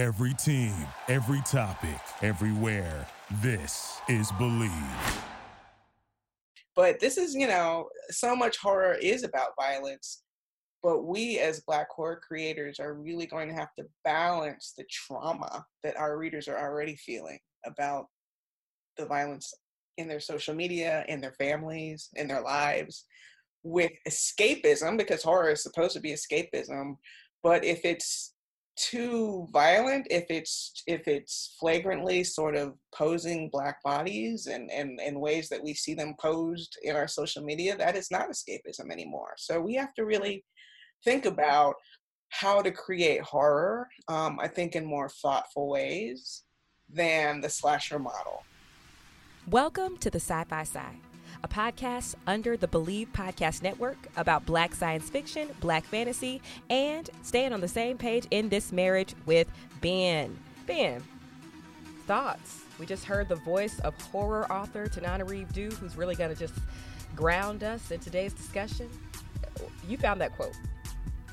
Every team, every topic, everywhere. This is Believe. But this is, you know, so much horror is about violence. But we as Black horror creators are really going to have to balance the trauma that our readers are already feeling about the violence in their social media, in their families, in their lives, with escapism, because horror is supposed to be escapism. But if it's too violent if it's if it's flagrantly sort of posing black bodies and and in ways that we see them posed in our social media that is not escapism anymore. So we have to really think about how to create horror um, i think in more thoughtful ways than the slasher model. Welcome to the sci-fi side a podcast under the Believe Podcast Network about black science fiction, black fantasy, and staying on the same page in this marriage with Ben. Ben, thoughts? We just heard the voice of horror author Tananarive Due, who's really going to just ground us in today's discussion. You found that quote.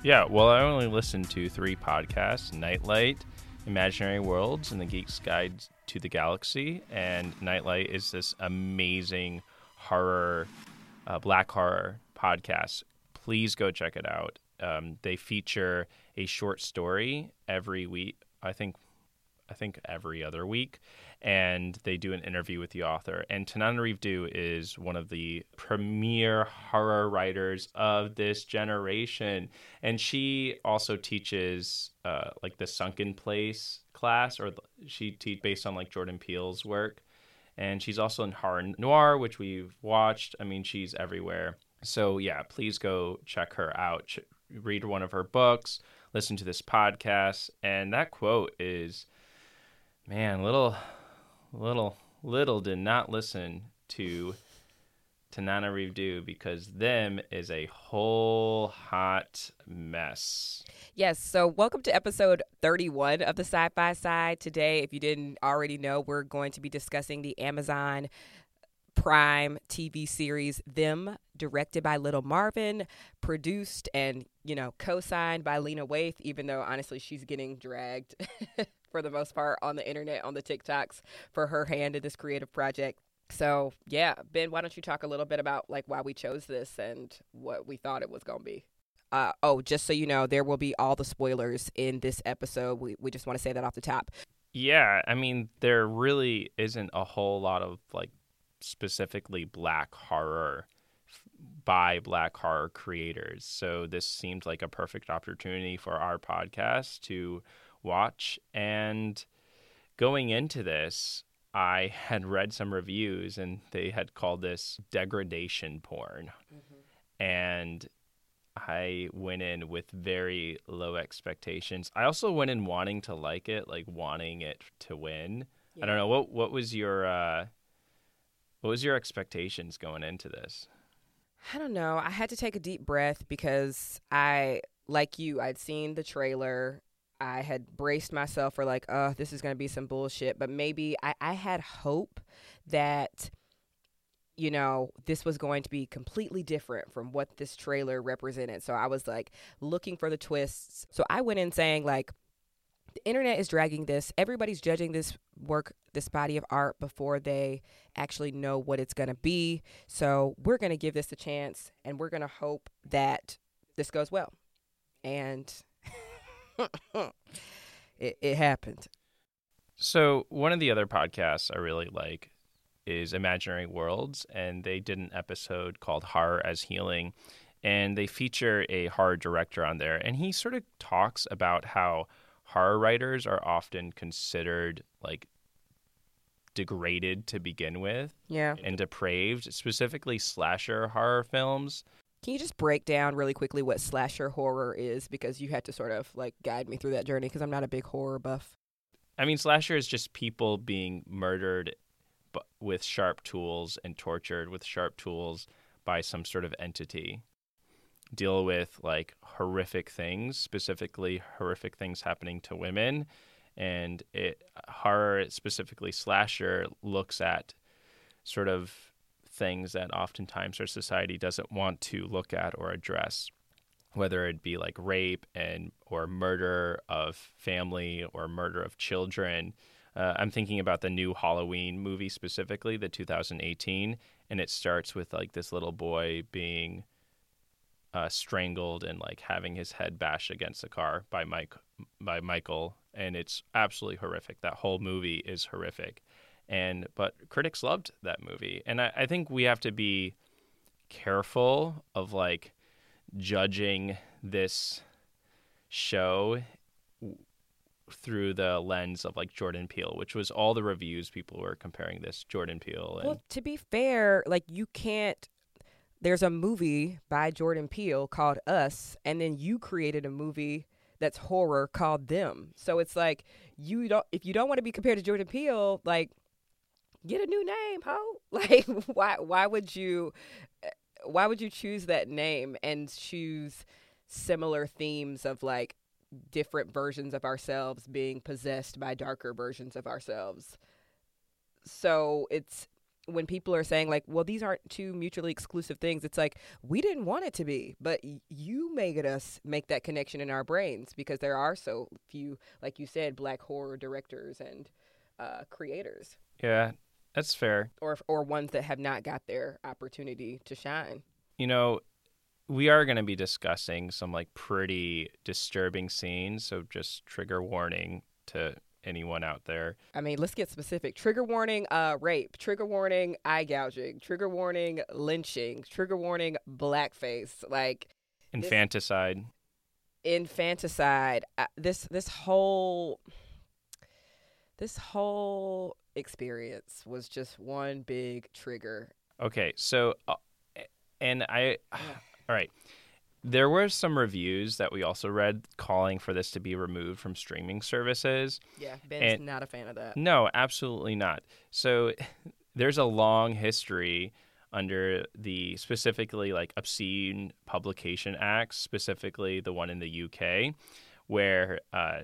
Yeah, well, I only listened to three podcasts Nightlight, Imaginary Worlds, and The Geek's Guide to the Galaxy. And Nightlight is this amazing horror, uh, black horror podcast, please go check it out. Um, they feature a short story every week. I think, I think every other week, and they do an interview with the author. And Tananarive Due is one of the premier horror writers of this generation, and she also teaches uh, like the Sunken Place class, or she teach based on like Jordan Peele's work and she's also in Horror Noir, which we've watched. I mean, she's everywhere. So yeah, please go check her out. Ch- read one of her books, listen to this podcast, and that quote is, man, little, little, little did not listen to Tananarive Due because them is a whole hot mess. Yes, so welcome to episode 31 of the Sci Fi Side. Today, if you didn't already know, we're going to be discussing the Amazon Prime TV series Them, directed by Little Marvin, produced and, you know, co signed by Lena Waithe, even though honestly she's getting dragged for the most part on the internet, on the TikToks for her hand in this creative project. So yeah, Ben, why don't you talk a little bit about like why we chose this and what we thought it was gonna be? Uh, oh, just so you know, there will be all the spoilers in this episode. We we just want to say that off the top. Yeah, I mean, there really isn't a whole lot of like specifically black horror by black horror creators. So this seemed like a perfect opportunity for our podcast to watch and going into this, I had read some reviews and they had called this degradation porn. Mm-hmm. And I went in with very low expectations. I also went in wanting to like it, like wanting it to win. Yeah. I don't know what what was your uh, what was your expectations going into this? I don't know. I had to take a deep breath because I like you, I'd seen the trailer I had braced myself for like, oh, this is to be some bullshit. But maybe I, I had hope that, you know, this was going to be completely different from what this trailer represented. So I was like looking for the twists. So I went in saying, like, the internet is dragging this. Everybody's judging this work, this body of art before they actually know what it's to be. So we're to give this a chance and we're to hope that this goes well. And it, it happened. So one of the other podcasts I really like is Imaginary Worlds, and they did an episode called Horror as Healing, and they feature a horror director on there, and he sort of talks about how horror writers are often considered like degraded to begin with, yeah, and depraved, specifically slasher horror films. Can you just break down really quickly what slasher horror is? Because you had to sort of like guide me through that journey because I'm not a big horror buff. I mean, slasher is just people being murdered with sharp tools and tortured with sharp tools by some sort of entity. Deal with like horrific things, specifically horrific things happening to women. And it horror, specifically slasher, looks at sort of things that oftentimes our society doesn't want to look at or address. whether it be like rape and or murder of family or murder of children. Uh, I'm thinking about the new Halloween movie specifically, the 2018, and it starts with like this little boy being uh, strangled and like having his head bashed against a car by Mike by Michael, and it's absolutely horrific. That whole movie is horrific, and but critics loved that movie, and I, I think we have to be careful of like judging this show through the lens of like Jordan Peele, which was all the reviews people were comparing this Jordan Peele. And... Well, to be fair, like you can't. There's a movie by Jordan Peele called Us, and then you created a movie that's horror called Them. So it's like you don't. If you don't want to be compared to Jordan Peele, like get a new name, ho. Like why? Why would you? Eh, why would you choose that name and choose similar themes of like different versions of ourselves being possessed by darker versions of ourselves. So it's when people are saying like, well, these aren't two mutually exclusive things. It's like we didn't want it to be, but you made us make that connection in our brains because there are so few, like you said, black horror directors and uh, creators. Yeah, that's fair. Or or ones that have not got their opportunity to shine. You know, we are going to be discussing some like pretty disturbing scenes so just trigger warning to anyone out there. I mean let's get specific. Trigger warning uh rape. Trigger warning eye gouging. Trigger warning lynching. Trigger warning blackface. Like infanticide. This, infanticide. Uh, this this whole this whole experience was just one big trigger okay so uh, and i all right. There were some reviews that we also read calling for this to be removed from streaming services. Yeah, Ben's and not a fan of that. No, absolutely not. So there's a long history under the specifically like obscene publication acts, specifically the one in the UK, where uh,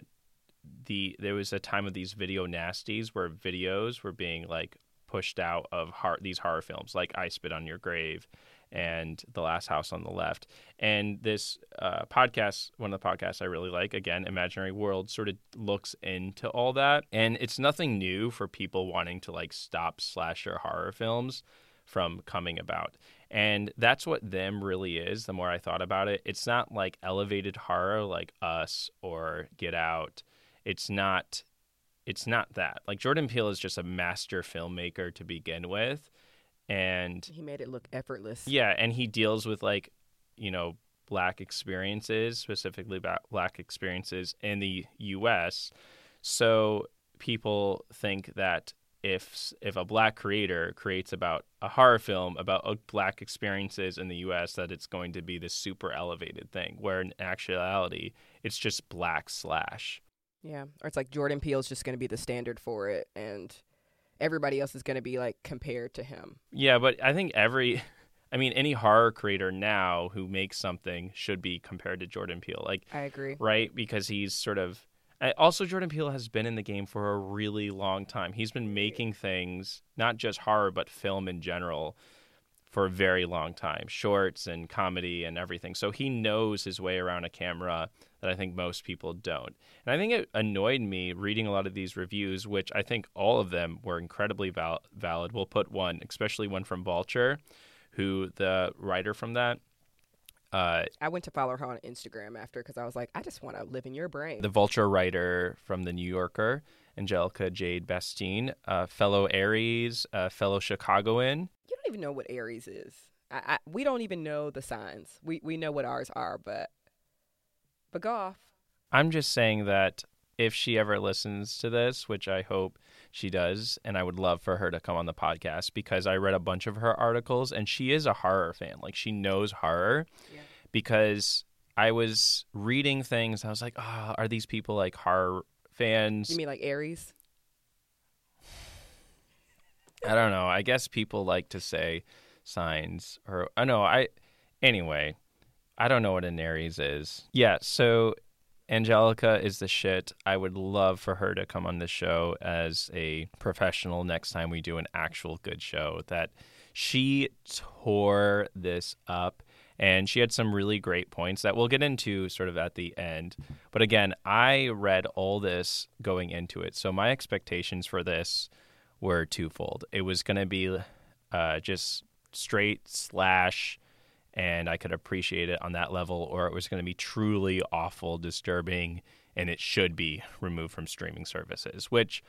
the there was a time of these video nasties where videos were being like pushed out of heart these horror films like I Spit on Your Grave and The Last House on the Left. And this uh, podcast, one of the podcasts I really like, again, Imaginary World, sort of looks into all that. And it's nothing new for people wanting to like stop slasher horror films from coming about. And that's what them really is. The more I thought about it, it's not like elevated horror like Us or Get Out. It's not. It's not that. Like Jordan Peele is just a master filmmaker to begin with and he made it look effortless. Yeah, and he deals with like, you know, black experiences, specifically about black experiences in the US. So people think that if if a black creator creates about a horror film about uh, black experiences in the US that it's going to be this super elevated thing where in actuality it's just black slash. Yeah, or it's like Jordan Peele's just going to be the standard for it and everybody else is going to be like compared to him. Yeah, but I think every I mean any horror creator now who makes something should be compared to Jordan Peele. Like I agree. Right? Because he's sort of also Jordan Peele has been in the game for a really long time. He's been making things, not just horror but film in general for a very long time, shorts and comedy and everything. So he knows his way around a camera that I think most people don't. And I think it annoyed me reading a lot of these reviews, which I think all of them were incredibly val- valid. We'll put one, especially one from Vulture, who the writer from that. Uh, I went to follow her on Instagram after because I was like, I just want to live in your brain. The Vulture writer from The New Yorker, Angelica Jade Bastién, uh, fellow Aries, uh, fellow Chicagoan. You don't even know what Aries is. I, I, we don't even know the signs. We we know what ours are, but but go off. I'm just saying that if she ever listens to this, which I hope she does, and I would love for her to come on the podcast because I read a bunch of her articles and she is a horror fan. Like she knows horror yeah. because I was reading things. I was like, oh, are these people like horror fans? You mean like Aries? I don't know. I guess people like to say signs or I know I anyway. I don't know what an Aries is. Yeah, so Angelica is the shit. I would love for her to come on the show as a professional next time we do an actual good show. That she tore this up And she had some really great points that we'll get into sort of at the end. But again, I read all this going into it. So my expectations for this were twofold. It was going to be uh, just straight slash, and I could appreciate it on that level, or it was going to be truly awful, disturbing, and it should be removed from streaming services, which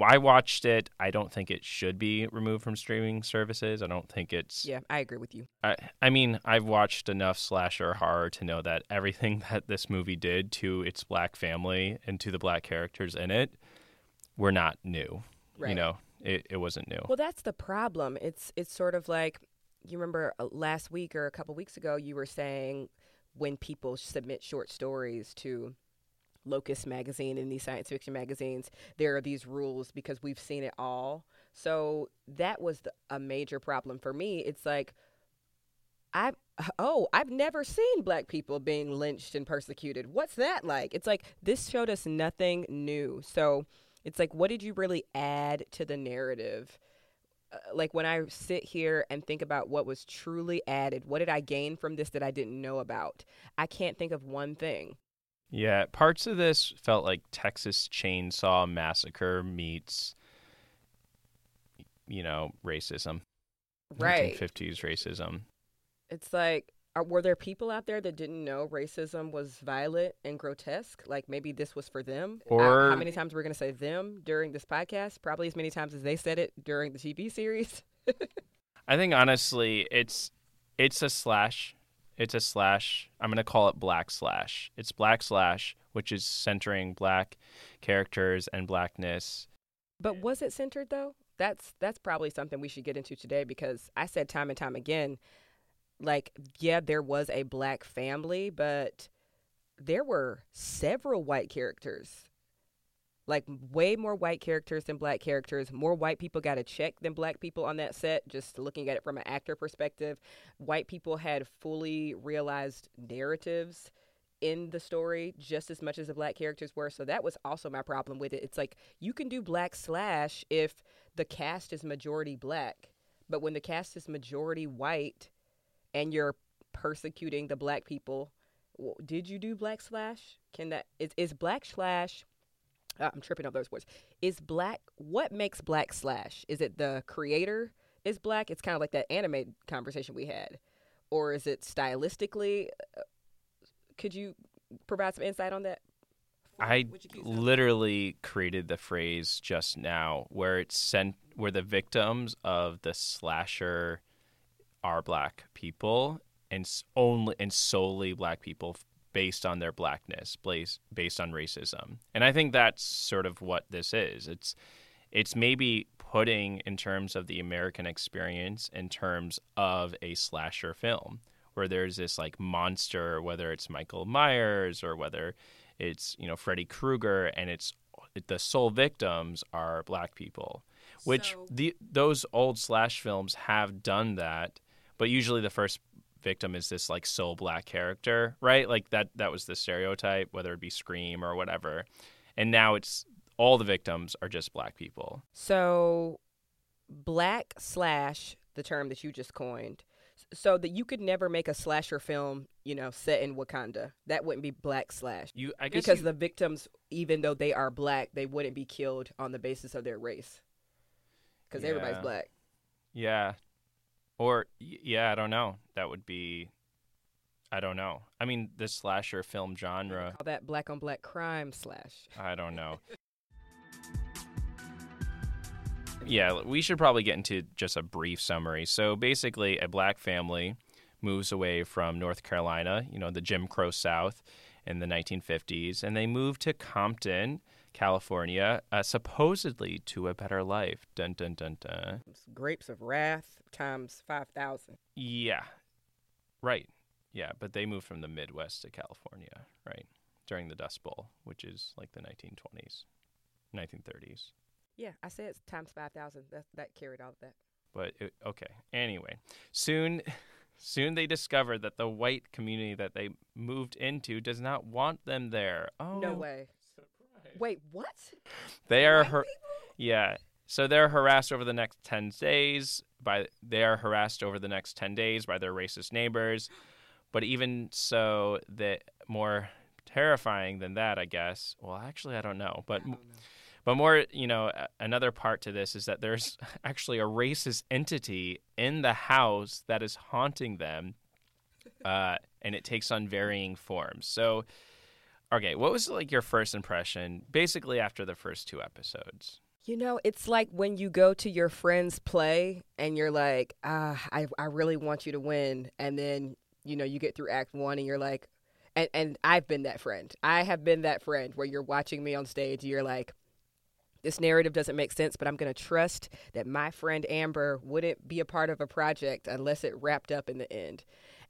I watched it. I don't think it should be removed from streaming services. I don't think it's. Yeah, I agree with you. I, I mean, I've watched enough slasher horror to know that everything that this movie did to its black family and to the black characters in it were not new. Right. You know, it, it wasn't new. Well, that's the problem. It's it's sort of like you remember uh, last week or a couple weeks ago you were saying when people submit short stories to Locus magazine and these science fiction magazines, there are these rules because we've seen it all. So that was the, a major problem for me. It's like I've oh, I've never seen black people being lynched and persecuted. What's that like? It's like this showed us nothing new. So it's like what did you really add to the narrative? Uh, like when I sit here and think about what was truly added, what did I gain from this that I didn't know about? I can't think of one thing. Yeah, parts of this felt like Texas Chainsaw Massacre meets, you know, racism. Right. 1950s racism. It's like, are, were there people out there that didn't know racism was violent and grotesque? Like maybe this was for them? Uh, Or- how many times we're going to say them during this podcast? Probably as many times as they said it during the TV series. I think honestly, it's it's a slash. It's a slash. I'm gonna call it black slash. It's black slash, which is centering black characters and blackness. But was it centered though? That's that's probably something we should get into today because I said time and time again, like yeah, there was a black family, but there were several white characters. Like way more white characters than black characters. More white people got a check than black people on that set. Just looking at it from an actor perspective, white people had fully realized narratives in the story just as much as the black characters were. So that was also my problem with it. It's like you can do black slash if the cast is majority black, but when the cast is majority white and you're persecuting the black people, did you do black slash? Can that is is black slash? Uh, I'm tripping up those words. Is black what makes black slash? Is it the creator is black? It's kind of like that anime conversation we had, or is it stylistically? Uh, could you provide some insight on that? I Would you keep- literally created the phrase just now where it's sent where the victims of the slasher are black people and only and solely black people based on their blackness based based on racism. And i think that's sort of what this is. It's it's maybe putting in terms of the american experience in terms of a slasher film where there's this like monster whether it's michael myers or whether it's you know freddy krueger and it's the sole victims are black people. Which So- the those old slash films have done that but usually the first victim is this like sole black character right? Like that that was the stereotype whether it be scream or whatever. And now it's all the victims are just black people. So, black slash the term that you just coined, so that you could never make a slasher film, you know, set in Wakanda. That wouldn't be black slash. You i guess because you- the victims, even though they are black, they wouldn't be killed on the basis of their race. Because everybody's black. yeah or yeah i don't know that would be i don't know i mean the slasher film genre Call that black on black crime slash. I don't know. yeah, we should probably get into just a brief summary. So basically, a black family moves away from North Carolina, you know, the Jim Crow South in the 1950s, and they move to Compton, California, uh, supposedly to a better life. Dun dun dun dun. Grapes of Wrath times five thousand. Yeah, right. Yeah, but they moved from the Midwest to California, right, during the Dust Bowl, which is like the 1920s, 1930s. Yeah, I said it's times five thousand. That that carried all of that. but it, okay anyway soon soon they discover that the white community that they moved into does not want them there oh No way. Wait, what? they are yeah so they're harassed over the next 10 days by they are harassed over the next 10 days by their racist neighbors but even so, that more terrifying than that, I guess. Well, actually, I don't know, but. But more, you know, another part to this is that there's actually a racist entity in the house that is haunting them, uh, and it takes on varying forms. So, okay, what was like your first impression, basically after the first two episodes? You know, it's like when you go to your friend's play and you're like, ah, I, I really want you to win. And then, you know, you get through act one and you're like, and, and I've been that friend. I have been that friend where you're watching me on stage, you're like, this narrative doesn't make sense, but I'm going to trust that my friend Amber wouldn't be a part of a project unless it wrapped up in the end.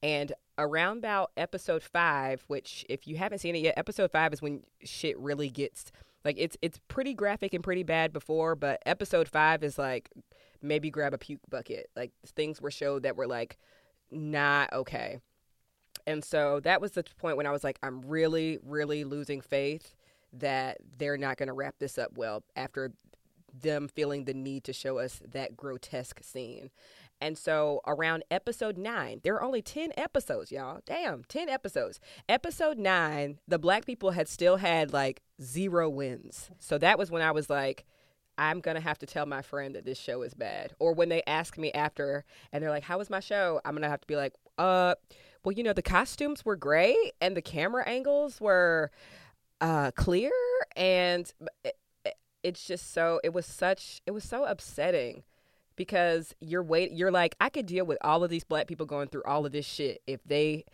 And around about episode five, which if you haven't seen it yet, episode five is when shit really gets like it's it's pretty graphic and pretty bad before, but episode five is like maybe grab a puke bucket. Like things were showed that were like not okay. And so that was the point when I was like, I'm really, really losing faith that they're not going to wrap this up well after them feeling the need to show us that grotesque scene. And so around episode nine, there are only 10 episodes, y'all. Damn, 10 episodes. Episode nine, the black people had still had like zero wins. So that was when I was like, I'm going to have to tell my friend that this show is bad. Or when they ask me after and they're like, How was my show? I'm going to have to be like, Uh, well, you know, the costumes were great and the camera angles were uh, clear, and it, it's just so it was such it was so upsetting because you're wait you're like I could deal with all of these black people going through all of this shit if they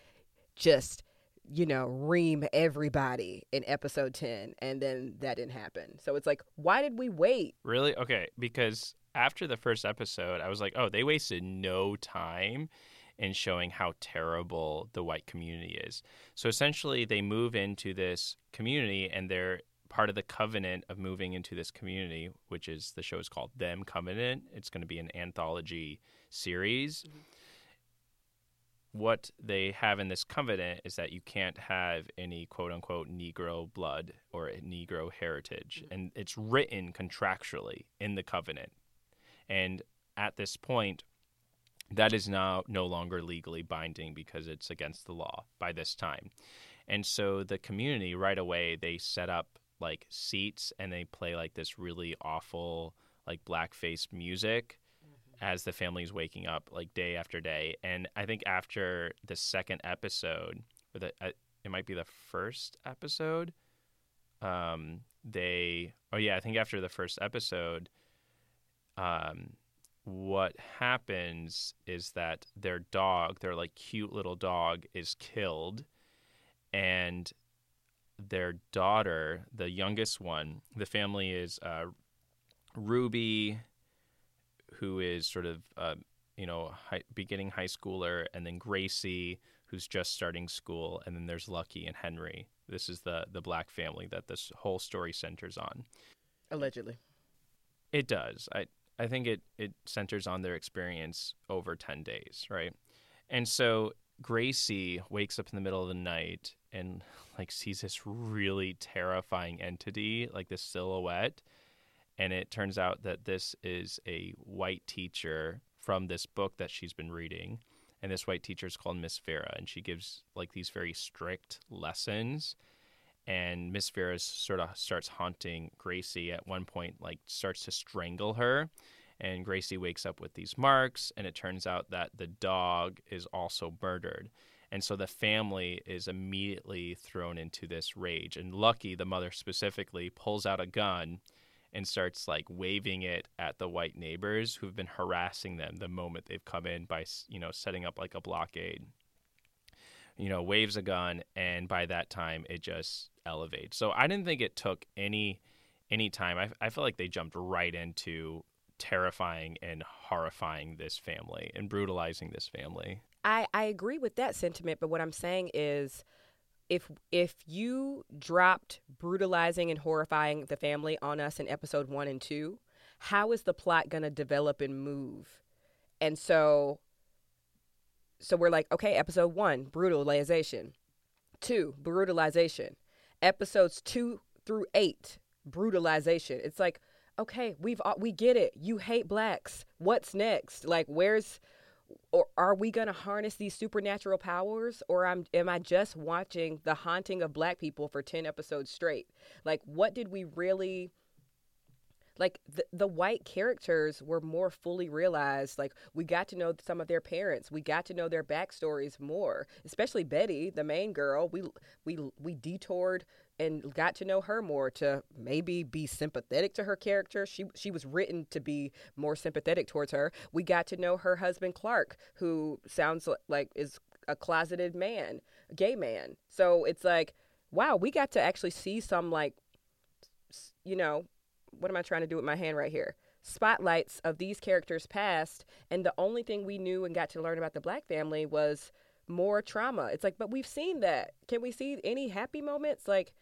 just you know ream everybody in episode 10 and then that didn't happen. So it's like why did we wait? Really? Okay because after the first episode i was like oh they wasted no time in showing how terrible the white community is. So essentially, they move into this community and they're part of the covenant of moving into this community, which is the show is called Them Covenant. It's going to be an anthology series. Mm-hmm. What they have in this covenant is that you can't have any quote unquote Negro blood or Negro heritage. Mm-hmm. And it's written contractually in the covenant. And at this point, that is now no longer legally binding because it's against the law by this time. And so the community right away they set up like seats and they play like this really awful like blackface music mm-hmm. as the family's waking up like day after day. And I think after the second episode, or the uh, it might be the first episode, um, they oh yeah, I think after the first episode, um, what happens is that their dog, their like cute little dog, is killed, and their daughter, the youngest one, the family is uh, Ruby, who is sort of uh, you know high, beginning high schooler, and then Gracie, who's just starting school, and then there's Lucky and Henry. This is the the black family that this whole story centers on. Allegedly. It does. I I think it it centers on their experience over 10 days, right? And so Gracie wakes up in the middle of the night and like sees this really terrifying entity, like this silhouette, and it turns out that this is a white teacher from this book that she's been reading. And this white teacher is called Miss Vera, and she gives like these very strict lessons and Miss Vera sort of starts haunting Gracie at one point, like starts to strangle her. And Gracie wakes up with these marks, and it turns out that the dog is also murdered. And so the family is immediately thrown into this rage. And Lucky, the mother specifically, pulls out a gun and starts like waving it at the white neighbors who've been harassing them the moment they've come in by, you know, setting up like a blockade you know, waves a gun, and by that time it just elevates. So I didn't think it took any any time. I, I feel like they jumped right into terrifying and horrifying this family and brutalizing this family. I, I agree with that sentiment, but what I'm saying is if if you dropped brutalizing and horrifying the family on us in episode 1 and 2, how is the plot to develop and move? And so so we're like, okay, episode one, brutalization. Two, brutalization. Episodes two through eight, brutalization. It's like, okay, we've we get it. You hate blacks. What's next? Like, where's or are we going to harness these supernatural powers or am, am i just watching the haunting of black people for 10 episodes straight? Like what did we really like the, the white characters were more fully realized. Like we got to know some of their parents. We got to know their backstories more especially betty the main girl. We we we detoured and got to know her more to maybe be sympathetic to her character she she was written to be more sympathetic towards her we got to know her husband clark who sounds like is a closeted man a gay man so it's like wow we got to actually see some like you know what am I trying to do with my hand right here? Spotlights of these characters past, and the only thing we knew and got to learn about the black family was more trauma. It's like, but we've seen that. Can we see any happy moments? Like.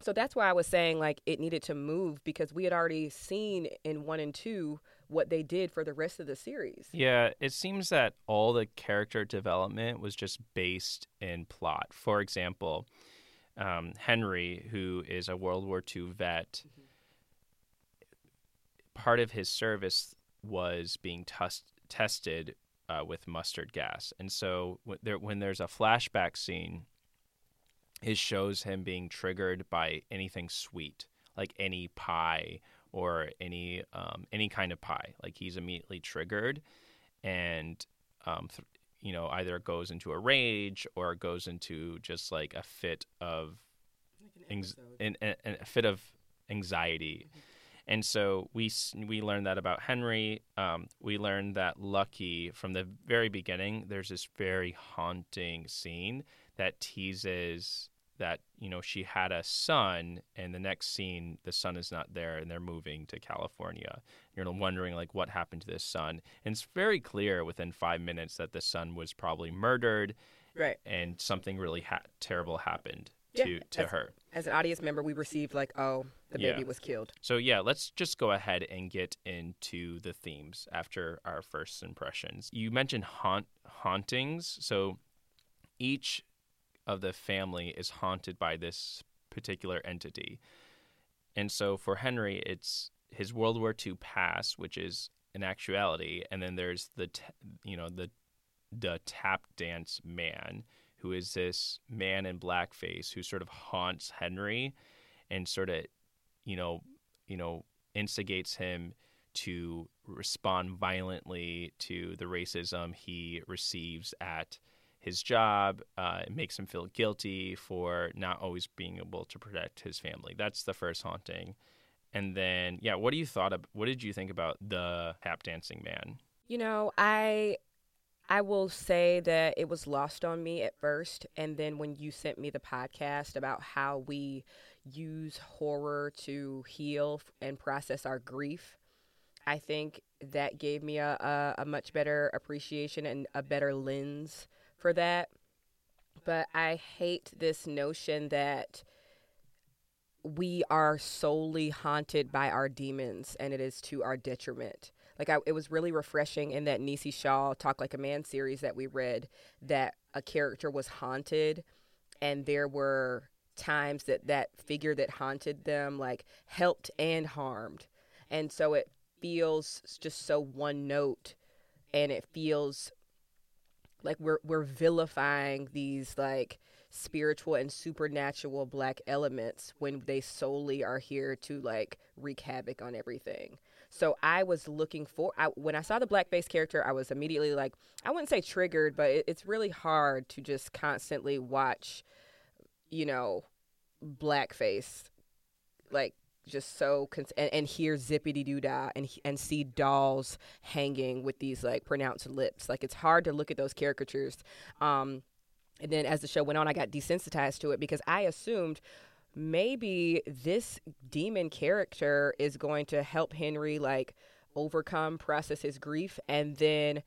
So that's why I was saying like it needed to move because we had already seen in one and two what they did for the rest of the series. Yeah, it seems that all the character development was just based in plot. For example, um, Henry, who is a World War II vet, mm-hmm. part of his service was being tested uh, with mustard gas. And so w- there, when there's a flashback scene, it shows him being triggered by anything sweet, like any pie or any um, any kind of pie. Like he's immediately triggered, and um, th- you know, either goes into a rage or goes into just like a fit of like an, an, an, a fit of anxiety. Mm-hmm. And so we we learned that about Henry. Um, we learned that Lucky from the very beginning. There's this very haunting scene that teases that you know she had a son and the next scene the son is not there and they're moving to california. You're wondering like what happened to this son? And it's very clear within five minutes that the son was probably murdered right. and something really ha- terrible happened to yeah, to as, her. as an audience member we received like oh the baby yeah. was killed. So yeah let's just go ahead and get into the themes after our first impressions. You mentioned haunt hauntings. So each of the family is haunted by this particular entity. And so for Henry, it's his World War II past, which is an actuality, and then there's the you know the the tap dance man, who is this man in blackface who sort of haunts Henry, and sort of you know you know instigates him to respond violently to the racism he receives at his job. Uh, it makes him feel guilty for not always being able to protect his family. That's the first haunting. And then, yeah, what do you thought of? What did you think about the tap dancing man? You know, I I will say that it was lost on me at first, and then when you sent me the podcast about how we use horror to heal and process our grief, I think that gave me a, a, a much better appreciation and a better lens for that. But I hate this notion that we are solely haunted by our demons and it is to our detriment. Like I, it was really refreshing in that Nisi Shawl Talk Like a Man series that we read that a character was haunted and there were times that that figure that haunted them like helped and harmed. And so it feels just so one note and it feels like we're we're vilifying these like spiritual and supernatural black elements when they solely are here to like wreak havoc on everything. So I was looking for I, when I saw the blackface character, I was immediately like I wouldn't say triggered, but it, it's really hard to just constantly watch, you know, blackface like just so cons- and, and hear zippity doo dah and and see dolls hanging with these like pronounced lips. Like it's hard to look at those caricatures. Um, and then as the show went on, I got desensitized to it because I assumed maybe this demon character is going to help Henry like overcome, process his grief, and then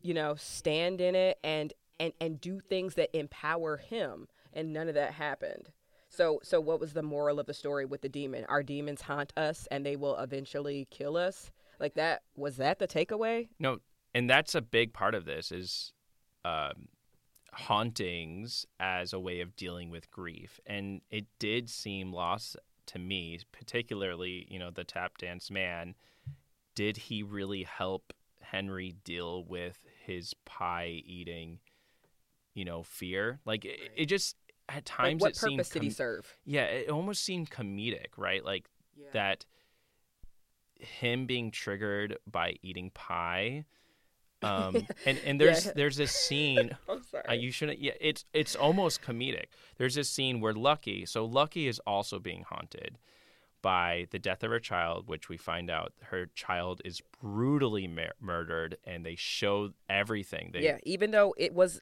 you know stand in it and and and do things that empower him. And none of that happened. So, so what was the moral of the story with the demon? Our demons haunt us, and they will eventually kill us. Like that was that the takeaway? No, and that's a big part of this is um, hauntings as a way of dealing with grief, and it did seem lost to me, particularly you know the tap dance man. Did he really help Henry deal with his pie eating, you know, fear. Like it, it just at times like what it seemed purpose did he com- serve? yeah, it almost seemed comedic, right? Like that him being triggered by eating pie. Um, and and there's Yeah. there's this scene I'm sorry. uh, you shouldn't. Yeah, it's it's almost comedic. There's this scene where Lucky, so Lucky is also being haunted by the death of her child, which we find out her child is brutally mur- murdered, and they show everything. They, yeah, even though it was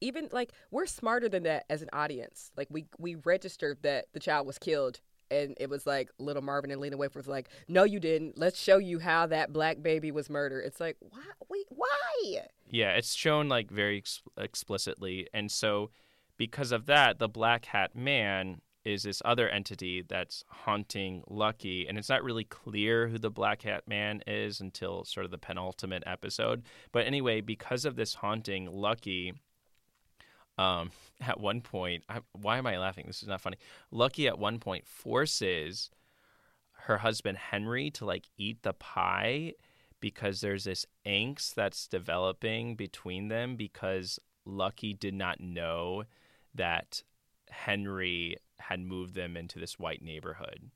even like we're smarter than that as an audience. Like we we registered that the child was killed and it was like little Marvin and Lena Waithe was like, "No, you didn't. Let's show you how that black baby was murdered." It's like, "Why? Wait, why?" yeah, it's shown like very ex- explicitly, and so because of that, the Black Hat Man is this other entity that's haunting Lucky, and it's not really clear who the Black Hat Man is until sort of the penultimate episode. But anyway, because of this haunting, Lucky, um, at one point, I, why am I laughing? This is not funny. Lucky at one point forces her husband Henry to like eat the pie because there's this angst that's developing between them because Lucky did not know that Henry had moved them into this white neighborhood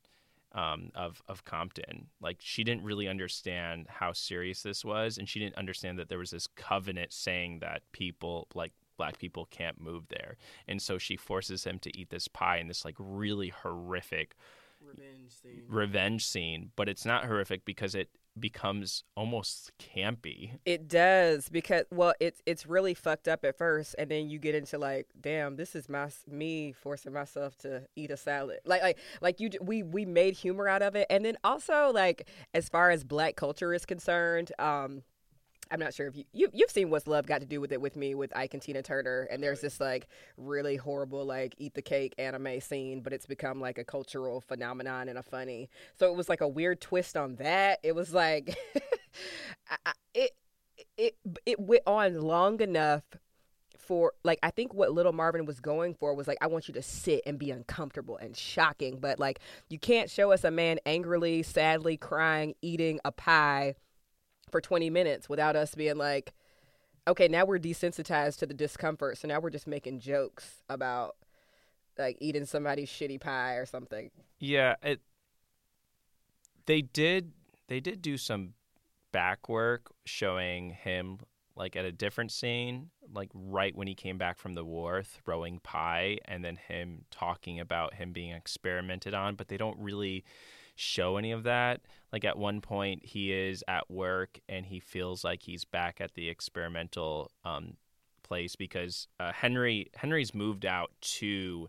um, of of Compton. Like she didn't really understand how serious this was, and she didn't understand that there was this covenant saying that people like black people can't move there, and so she forces him to eat this pie in this like really horrific Revenge scene. revenge scene. But it's not horrific because it becomes almost campy. It does because well, it's it's really fucked up at first, and then you get into like, damn, this is my me forcing myself to eat a salad. Like like like you, we we made humor out of it, and then also like as far as black culture is concerned, um. I'm not sure if you, you you've seen what's love got to do with it with me with Ike and Tina Turner and there's this like really horrible like eat the cake Anna Mae scene but it's become like a cultural phenomenon and a funny. So it was like a weird twist on that. It was like I- it it it went on long enough for like I think what Little Marvin was going for was like I want you to sit and be uncomfortable and shocking, but like you can't show us a man angrily, sadly crying, eating a pie for 20 minutes without us being like okay, now we're desensitized to the discomfort. So now we're just making jokes about like eating somebody's shitty pie or something. Yeah, it. They did. They did do some back work showing him like at a different scene, like right when he came back from the war, throwing pie, and then him talking about him being experimented on. But they don't really show any of that. Like at one point, he is at work and he feels like he's back at the experimental um, place because uh, Henry Henry's moved out to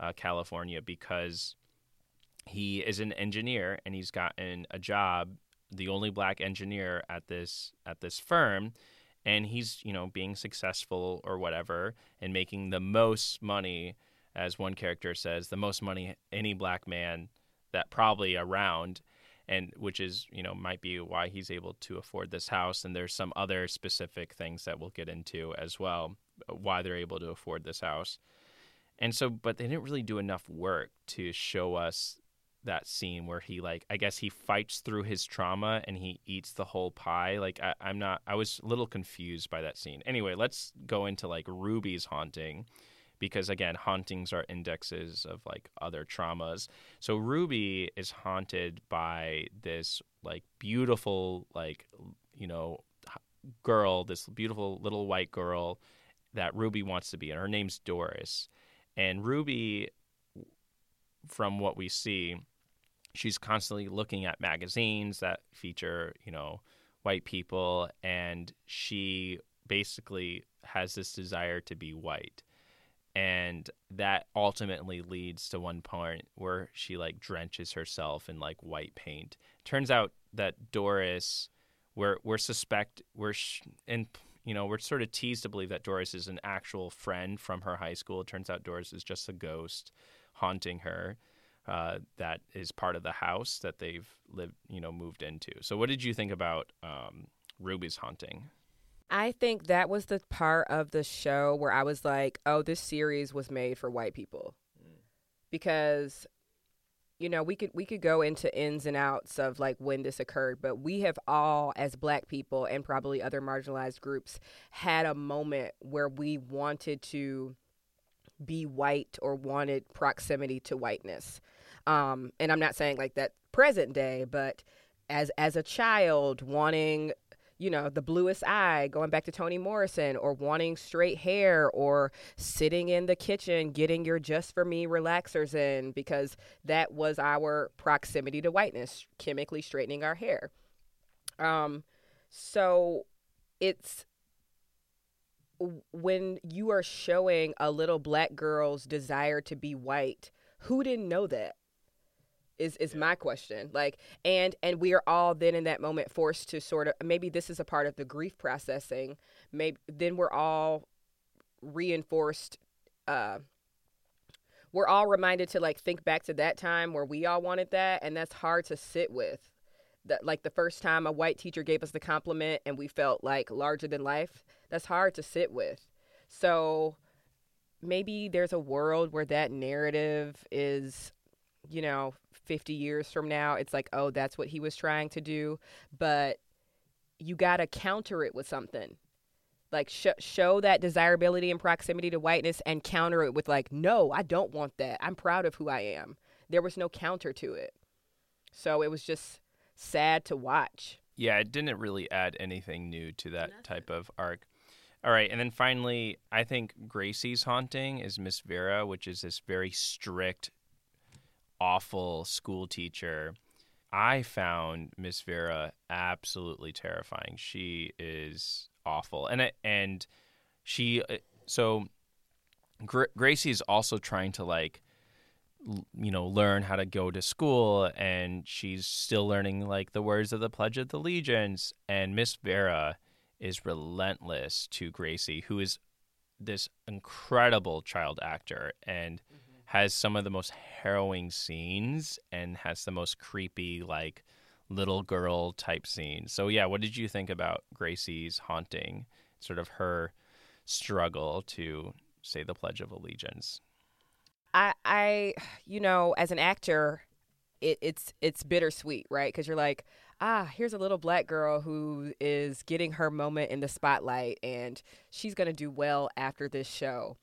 uh, California because he is an engineer and he's gotten a job the only black engineer at this at this firm and he's you know being successful or whatever and making the most money as one character says the most money any black man that probably around and which is you know might be why he's able to afford this house. And there's some other specific things that we'll get into as well why they're able to afford this house. And so but they didn't really do enough work to show us that scene where he like i guess he fights through his trauma and he eats the whole pie. Like I, i'm not i was a little confused by that scene. Anyway let's go into like ruby's haunting because again hauntings are indexes of like other traumas. So ruby is haunted by this like beautiful like you know girl this beautiful little white girl that ruby wants to be and her name's doris. And ruby from what we see she's constantly looking at magazines that feature you know white people and she basically has this desire to be white and that ultimately leads to one point where she like drenches herself in like white paint. Turns out that doris we're we're suspect we're sh- and you know we're sort of teased to believe that doris is an actual friend from her high school. It turns out doris is just a ghost haunting her uh, that is part of the house that they've lived you know moved into. So what did you think about um, ruby's haunting I think that was the part of the show where I was like, oh, this series was made for white people. Because you know, we could we could go into ins and outs of like when this occurred, but we have all as black people and probably other marginalized groups had a moment where we wanted to be white or wanted proximity to whiteness. Um, and I'm not saying like that present day, but as as a child wanting you know, the bluest eye, going back to Toni Morrison, or wanting straight hair, or sitting in the kitchen getting your just for me relaxers in because that was our proximity to whiteness, chemically straightening our hair. Um, so it's when you are showing a little black girl's desire to be white, who didn't know that? Is is my question like and and we are all then in that moment forced to sort of maybe this is a part of the grief processing maybe then we're all reinforced uh we're all reminded to like think back to that time where we all wanted that and that's hard to sit with. That like the first time a white teacher gave us the compliment and we felt like larger than life that's hard to sit with. So maybe there's a world where that narrative is you know 50 years from now, it's like, oh, that's what he was trying to do. But you got to counter it with something. Like, sh- show that desirability and proximity to whiteness and counter it with, like, no, I don't want that. I'm proud of who I am. There was no counter to it. So it was just sad to watch. Yeah, it didn't really add anything new to that Nothing. type of arc. All right, and then finally, I think Gracie's haunting is Miss Vera, which is this very strict awful school teacher. I found Miss Vera absolutely terrifying. She is awful, and and she uh, so Gra- Gracie is also trying to like you know learn how to go to school and she's still learning like the words of the pledge of allegiance and miss vera is relentless to gracie who is this incredible child actor and mm-hmm has some of the most harrowing scenes and has the most creepy like little girl type scenes. So yeah, what did you think about Gracie's haunting? Sort of her struggle to say the Pledge of Allegiance. I, I, you know, as an actor, it, it's it's bittersweet, right? Because you're like, ah, here's a little black girl who is getting her moment in the spotlight, and she's gonna do well after this show.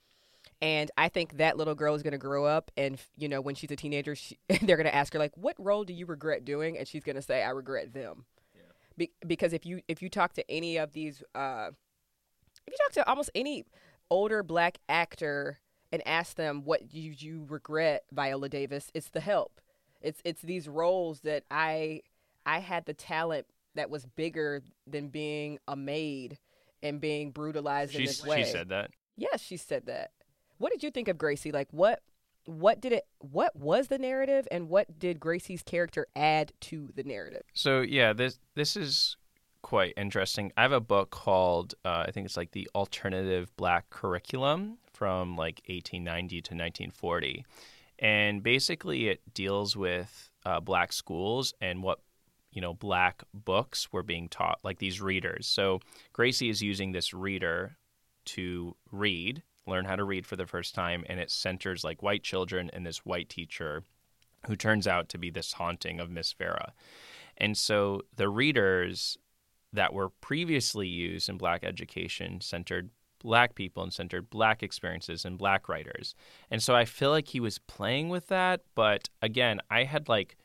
And I think that little girl is going to grow up, and you know, when she's a teenager, she, they're going to ask her like, "What role do you regret doing?" And she's going to say, "I regret them." Yeah. Be- because if you if you talk to any of these, uh, if you talk to almost any older black actor and ask them what you you regret, Viola Davis, it's the help. It's it's these roles that I I had the talent that was bigger than being a maid and being brutalized She's, in this way. She said that. Yes, she said that. What did you think of Gracie? Like what what did it what was the narrative and what did Gracie's character add to the narrative? So yeah, this this is quite interesting. I have a book called uh, I think it's like the alternative black curriculum from like 1890 to 1940. And basically it deals with uh, black schools and what you know black books were being taught like these readers. So Gracie is using this reader to read learn how to read for the first time, and it centers like white children and this white teacher who turns out to be this haunting of Miss Vera. And so the readers that were previously used in black education centered black people and centered black experiences and black writers. And so I feel like he was playing with that, but again, I had like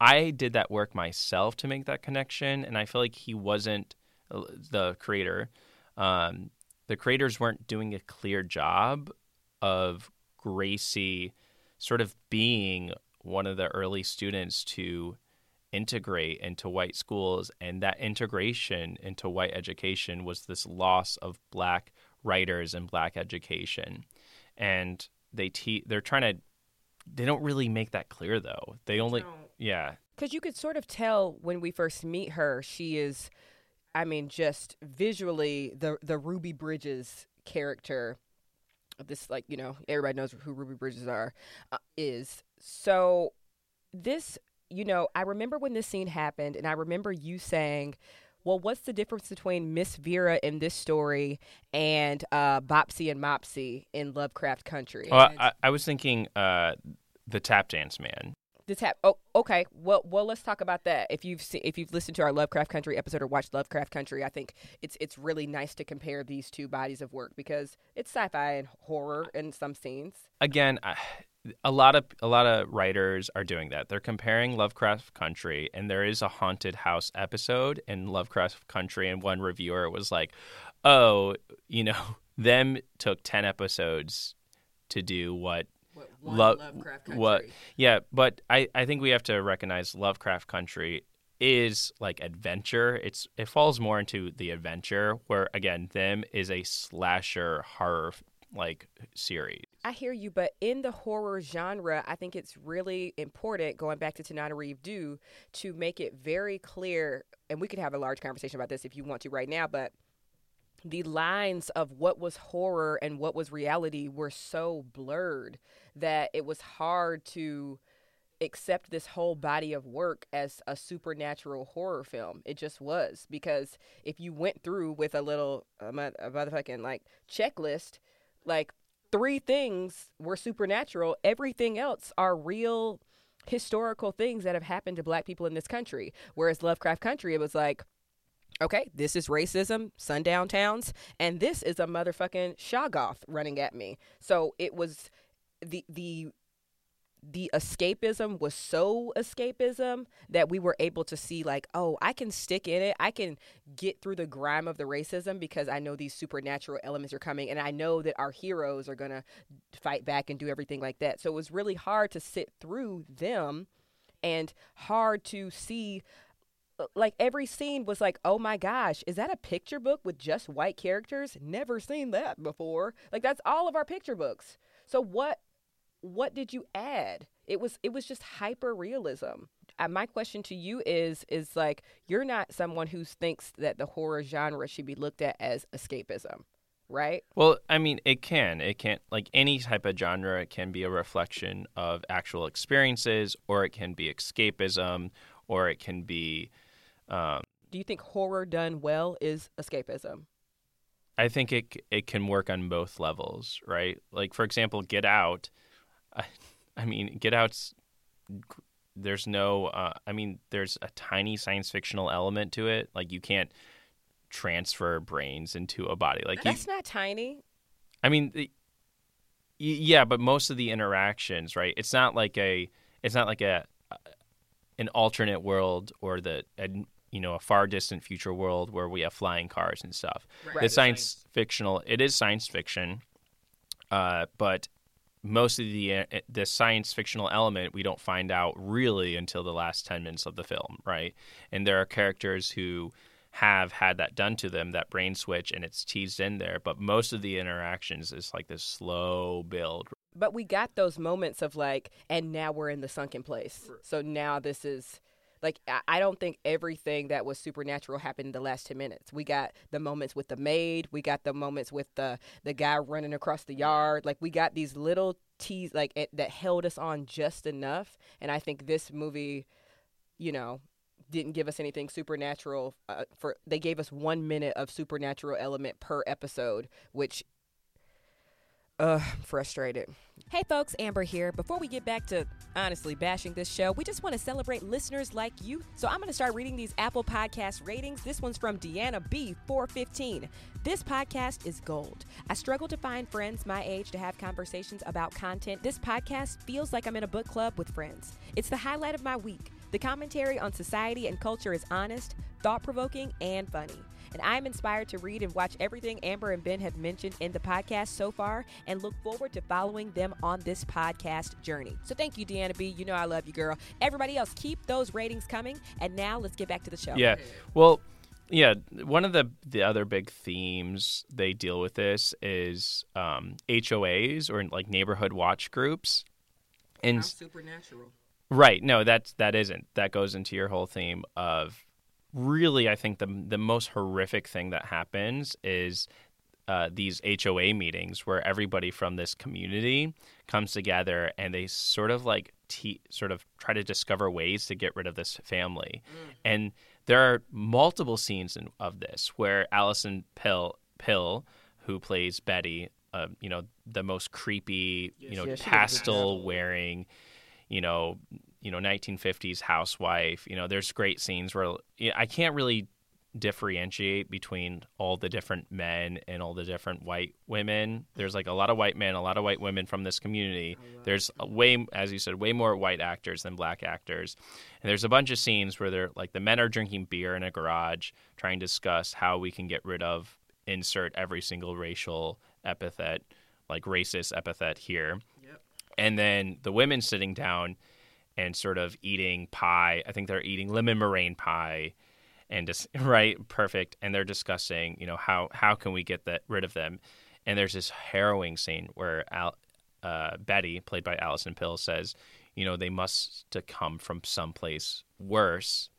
I did that work myself to make that connection and I feel like he wasn't uh, the creator um, the creators weren't doing a clear job of Gracie sort of being one of the early students to integrate into white schools and that integration into white education was this loss of black writers and black education. And they te- they're trying to they don't really make that clear though. They only yeah. Because you could sort of tell when we first meet her she is I mean, just visually, the the Ruby Bridges character, this like you know everybody knows who Ruby Bridges are, uh, is so. This you know I remember when this scene happened, and I remember you saying. Well, what's the difference between Miss Vera in this story and uh, Bopsy and Mopsy in Lovecraft Country? Well, I, I was thinking uh, the tap dance man. This. Oh, okay. Well, well, let's talk about that. If you've seen, if you've listened to our Lovecraft Country episode or watched Lovecraft Country, I think it's it's really nice to compare these two bodies of work because it's sci-fi and horror in some scenes. Again, a lot of a lot of writers are doing that. They're comparing Lovecraft Country, and there is a haunted house episode in Lovecraft Country, and one reviewer was like, "Oh, you know, them took ten episodes to do What, Lo- Lovecraft what yeah but I, I think we have to recognize lovecraft country is like adventure. It's it falls more into the adventure where again them is a slasher horror like series. I hear you, but in the horror genre, I think it's really important, going back to Tananarive Due, to make it very clear, and we could have a large conversation about this if you want to right now, but the lines of what was horror and what was reality were so blurred that it was hard to accept this whole body of work as a supernatural horror film. It just was because if you went through with a little a, motherfucking like checklist, like three things were supernatural. Everything else are real historical things that have happened to black people in this country. Whereas Lovecraft Country, it was like, okay, this is racism, sundown towns, and this is a motherfucking Shoggoth running at me. So it was the the the escapism was so escapism that we were able to see like oh i can stick in it i can get through the grime of the racism because i know these supernatural elements are coming and i know that our heroes are gonna fight back and do everything like that so it was really hard to sit through them and hard to see like every scene was like oh my gosh is that a picture book with just white characters? Never seen that before. Like that's all of our picture books. So what what did you add? It was it was just hyper realism uh, my question to you is is like you're not someone who thinks that the horror genre should be looked at as escapism right? Well i mean it can. It can like any type of genre it can be a reflection of actual experiences or it can be escapism or it can be um, do you think horror done well is escapism I think it it can work on both levels, right? Like for example, Get Out. I, I mean, Get Out's there's no. Uh, I mean, there's a tiny science fictional element to it. Like you can't transfer brains into a body. Like you, that's not tiny I mean, the, yeah, but most of the interactions, right? It's not like a, it's not like a, an alternate world or the, a, you know, a far distant future world where we have flying cars and stuff. Right. It's science fictional. It is science fiction, uh, but most of the uh, the science fictional element we don't find out really until the last ten minutes of the film, right? And there are characters who have had that done to them, that brain switch, and it's teased in there. But most of the interactions is like this slow build. but we got those moments of like and now we're in the sunken place so now this is like I- don't think everything that was supernatural happened in the last 10 minutes. We got the moments with the maid. We got the moments with the the guy running across the yard. Like we got these little teas like it, that held us on just enough. And i think this movie you know didn't give us anything supernatural uh, for they gave us one minute of supernatural element per episode which frustrated Hey folks, Amber here. Before we get back to honestly bashing this show, we just want to celebrate listeners like you. So I'm going to start reading these Apple Podcast ratings. This one's from Deanna B415. This podcast is gold. I struggle to find friends my age to have conversations about content. This podcast feels like I'm in a book club with friends. It's the highlight of my week. The commentary on society and culture is honest, thought provoking, and funny. And I'm inspired to read and watch everything Amber and Ben have mentioned in the podcast so far and look forward to following them on this podcast journey. So thank you, Deanna B. You know I love you, girl. Everybody else, keep those ratings coming. And now let's get back to the show. Yeah. Well, yeah. One of the the other big themes they deal with this is um, HOAs or like neighborhood watch groups, and supernatural Right. No, that's that isn't. That goes into your whole theme of really. I think the the most horrific thing that happens is uh, these HOA meetings where everybody from this community comes together and they sort of like te- sort of try to discover ways to get rid of this family. And there are multiple scenes in, of this where Allison Pill Pill, who plays Betty, uh, you know, the most creepy, you know, was pastel wearing you know, you know 1950s housewife. You know, there's great scenes where I can't really differentiate between all the different men and all the different white women. There's like a lot of white men, a lot of white women from this community. There's way, as you said, way more white actors than black actors. And there's a bunch of scenes where they're like the men are drinking beer in a garage, trying to discuss how we can get rid of insert every single racial epithet, like racist epithet here. Yep. And then the women sitting down and sort of eating pie. I think they're eating lemon meringue pie and just right? Perfect. And they're discussing you know how how can we get that rid of them? And there's this harrowing scene where Al, uh, Betty played by Allison Pill says you know they must to come from someplace worse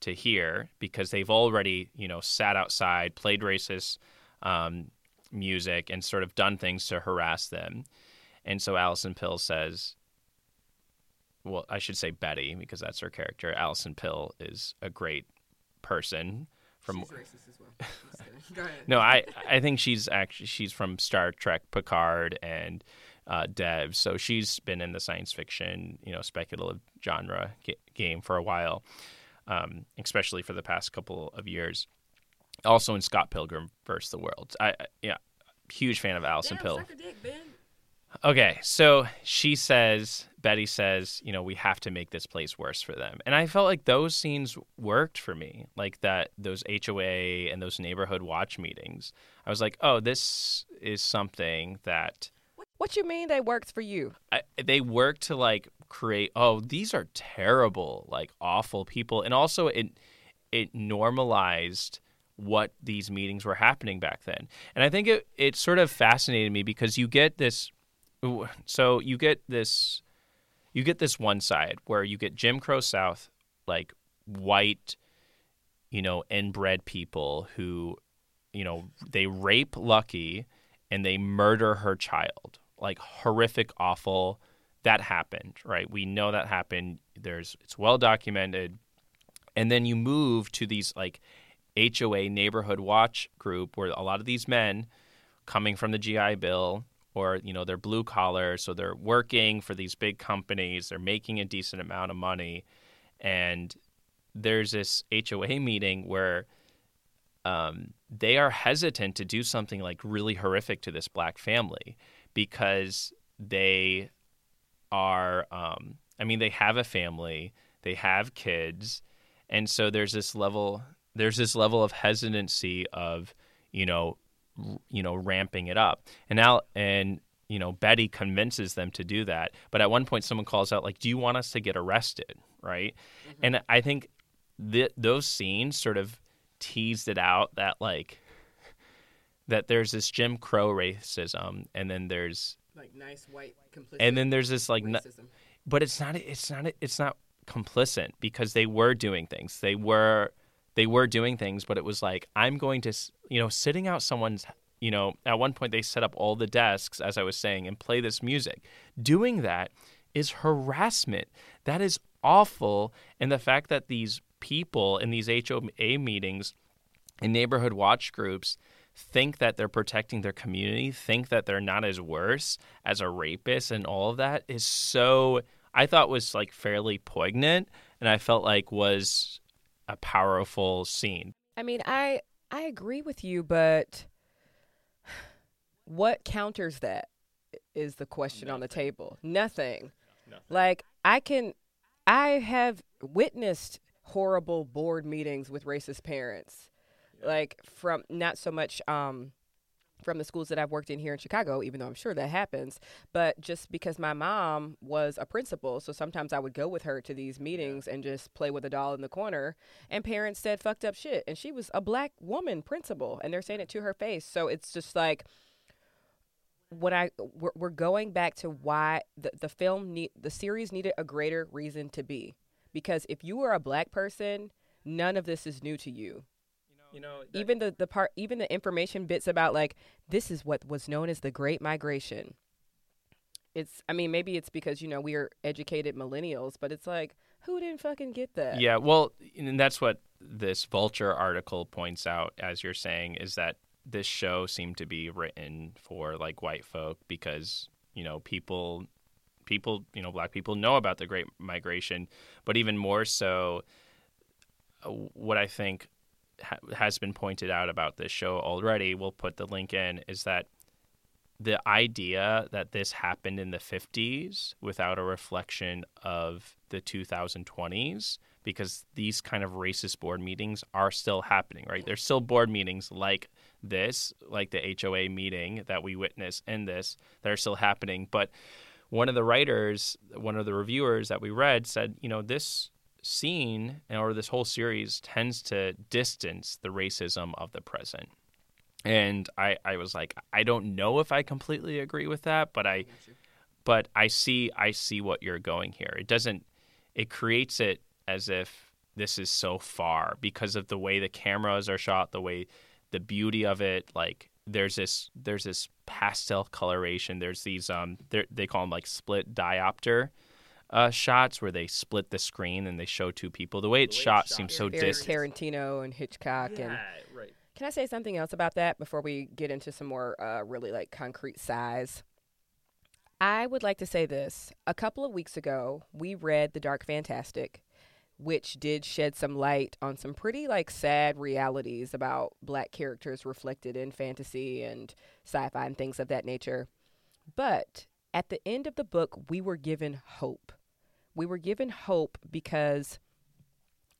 to here because they've already you know sat outside played racist um, music and sort of done things to harass them. And so Allison Pill says well, I should say Betty because that's her character. Allison Pill is a great person from She's racist as well. Go ahead. no i i think she's actually she's from star trek picard and uh, dev so she's been in the science fiction you know speculative genre ga- game for a while um, especially for the past couple of years also in scott pilgrim versus the world i I- yeah huge fan of allison Damn, pill dick. Okay, so she says, Betty says, you know, we have to make this place worse for them. And I felt like those scenes worked for me, like that, those HOA and those neighborhood watch meetings. I was like, oh, this is something that What do you mean they worked for you? I, they worked to like create, oh, these are terrible, like awful people. And also, it, it normalized what these meetings were happening back then. And I think it, it sort of fascinated me because you get this so you get this you get this one side where you get Jim Crow South like white you know inbred people who you know they rape Lucky and they murder her child. Like horrific awful. That happened right? We know that happened. There's it's well documented. And then you move to these like HOA neighborhood watch group where a lot of these men coming from the GI Bill or you know they're blue collar so they're working for these big companies they're making a decent amount of money and there's this HOA meeting where um, they are hesitant to do something like really horrific to this black family because they are um, I mean they have a family they have kids and so there's this level there's this level of hesitancy of you know you know ramping it up. And now and you know betty convinces them to do that. But at one point someone calls out like do you want us to get arrested? Right? Mm-hmm. and i think th- those scenes sort of teased it out that like that there's this jim crow racism and then there's like nice white complicit and then there's this like racism. but it's not it's not it's not complicit because they were doing things. They were they were doing things, but it was like I'm going to, you know, sitting out someone's, you know, at one point they set up all the desks, as I was saying, and play this music. Doing that is harassment. That is awful. And the fact that these people in these HOA meetings in neighborhood watch groups think that they're protecting their community, think that they're not as worse as a rapist and all of that is so I thought was like fairly poignant and I felt like was a powerful scene. I mean, I I agree with you, but what counters that is the question Nothing. on the table. Nothing. Nothing. Like I can I have witnessed horrible board meetings with racist parents. Yeah. Like from not so much um from the schools that I've worked in here in Chicago, even though I'm sure that happens. But just because my mom was a principal, so sometimes I would go with her to these meetings and just play with a doll in the corner. And parents said fucked up shit. And she was a black woman principal, and they're saying it to her face. So it's just like, when I we're, we're going back to why the, the film need the series needed a greater reason to be because if you were a black person none of this is new to you you know even the the part even the information bits about like this is what was known as the great migration. It's i mean maybe it's because you know we are educated millennials but it's like who didn't fucking get that? Yeah well and that's what this vulture article points out as you're saying is that this show seemed to be written for like white folk because you know people people, you know, black people know about the Great Migration, but even more so, uh, what I think ha- has been pointed out about this show already, we'll put the link in, is that the idea that this happened in the 50s without a reflection of the 2020s because these kind of racist board meetings are still happening right? There's still board meetings like this like the HOA meeting that we witness in this that are still happening. But one of the writers one of the reviewers that we read said you know this scene or this whole series tends to distance the racism of the present. And I, I was like i don't know if i completely agree with that but i but i see i see what you're going here. It doesn't it creates it as if this is so far because of the way the cameras are shot the way the beauty of it like there's this there's this pastel coloration. There's these um they call them like split diopter uh, shots where they split the screen and they show two people the way it's shot, shot seems so Very distant Tarantino and Hitchcock yeah, and right Can I say something else about that before we get into some more uh, really like concrete size? I would like to say this. A couple of weeks ago, we read The Dark Fantastic, which did shed some light on some pretty like sad realities about black characters reflected in fantasy and sci-fi and things of that nature. But at the end of the book, we were given hope. We were given hope because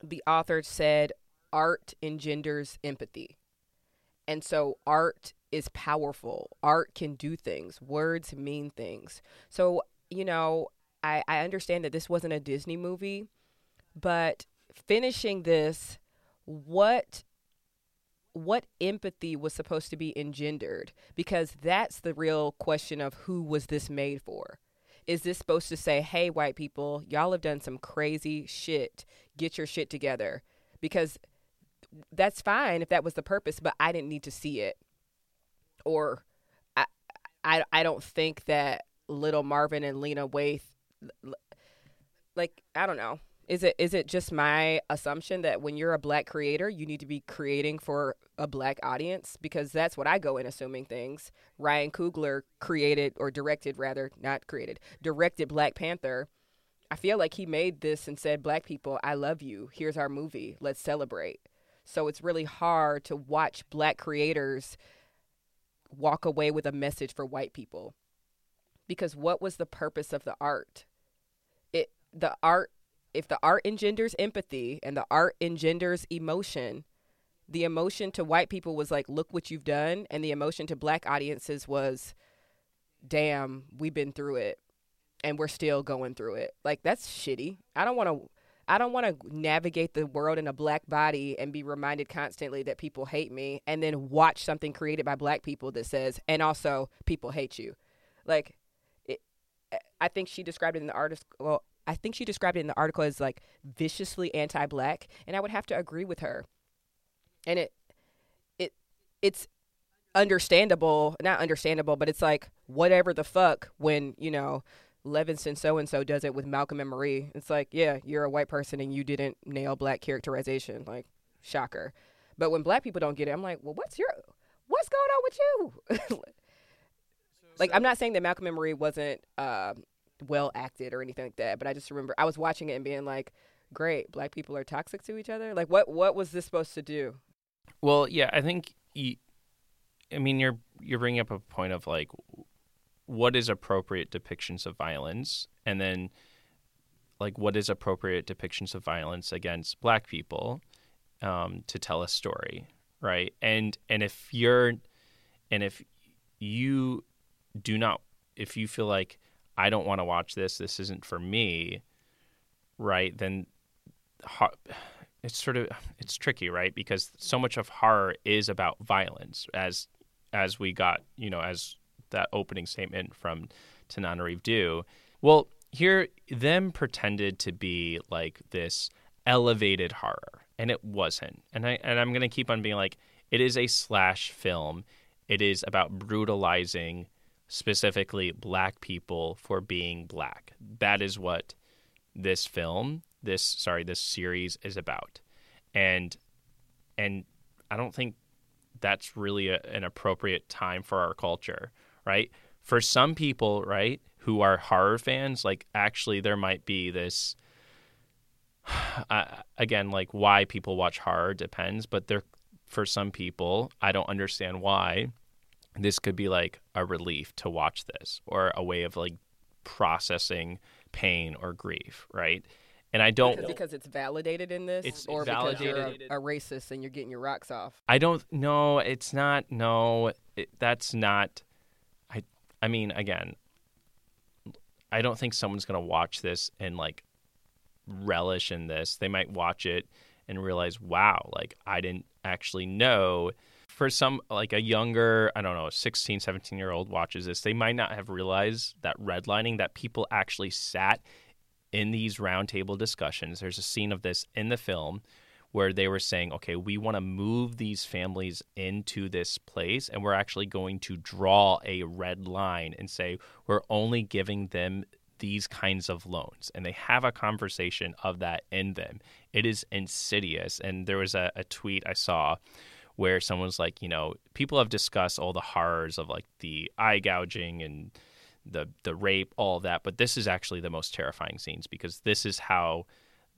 the author said art engenders empathy. And so art is powerful. Art can do things. Words mean things. So, you know, I, I understand that this wasn't a Disney movie, but finishing this, what what empathy was supposed to be engendered? Because that's the real question of who was this made for? Is this supposed to say, hey, white people, y'all have done some crazy shit. Get your shit together? Because that's fine if that was the purpose, but I didn't need to see it. Or I I I don't think that little Marvin and Lena Waithe like I don't know. Is it is it just my assumption that when you're a black creator, you need to be creating for a black audience because that's what I go in assuming things. Ryan Coogler created or directed rather, not created, directed Black Panther. I feel like he made this and said, "Black people, I love you. Here's our movie. Let's celebrate." So it's really hard to watch black creators walk away with a message for white people. Because what was the purpose of the art? It the art if the art engenders empathy and the art engenders emotion, the emotion to white people was like, look what you've done. And the emotion to black audiences was, damn, we've been through it and we're still going through it. Like, that's shitty. I don't want to. I don't want to navigate the world in a black body and be reminded constantly that people hate me and then watch something created by black people that says, and also people hate you. Like, it, I think she described it in the artist. I think she described it in the article as like viciously anti-black, and I would have to agree with her. And it, it, it's understandable, not understandable, but it's like whatever the fuck when you know Levinson so and so does it with Malcolm and Marie. It's like, yeah, you're a white person and you didn't nail black characterization. Like, shocker. But when black people don't get it, I'm like, well, what's your, what's going on with you? like, I'm not saying that Malcolm and Marie wasn't uh, well acted or anything like that, but I just remember I was watching it and being like, great, black people are toxic to each other. Like, what what was this supposed to do? Well, yeah, I think. You, I mean, you're you're bringing up a point of like what is appropriate depictions of violence and then like what is appropriate depictions of violence against black people um, to tell a story right and and if you're and if you do not if you feel like i don't want to watch this this isn't for me right then it's sort of it's tricky right because so much of horror is about violence as as we got you know as that opening statement from Tananarive Due. Well, here them pretended to be like this elevated horror, and it wasn't. And I and I'm gonna keep on being like, it is a slash film. It is about brutalizing specifically black people for being black. That is what this film, this sorry, this series is about. And and I don't think that's really a, an appropriate time for our culture right? For some people, right, who are horror fans, like actually there might be this. Uh, again, like why people watch horror depends, but there, for some people, I don't understand why. This could be like a relief to watch this, or a way of like processing pain or grief, right? And I don't because, because it's validated in this, It's or validated. because you're a, a racist and you're getting your rocks off. I don't know. It's not. No, it, that's not. I. I mean, again, I don't think someone's gonna watch this and like relish in this. They might watch it and realize, wow, like I didn't actually know. For some, like a younger, I don't know, 16, 17 year old watches this, they might not have realized that redlining, that people actually sat in these roundtable discussions. There's a scene of this in the film where they were saying, okay, we want to move these families into this place, and we're actually going to draw a red line and say, we're only giving them these kinds of loans. And they have a conversation of that in them. It is insidious. And there was a, a tweet I saw where someone's like, you know, people have discussed all the horrors of like the eye gouging and the the rape, all of that, but this is actually the most terrifying scenes because this is how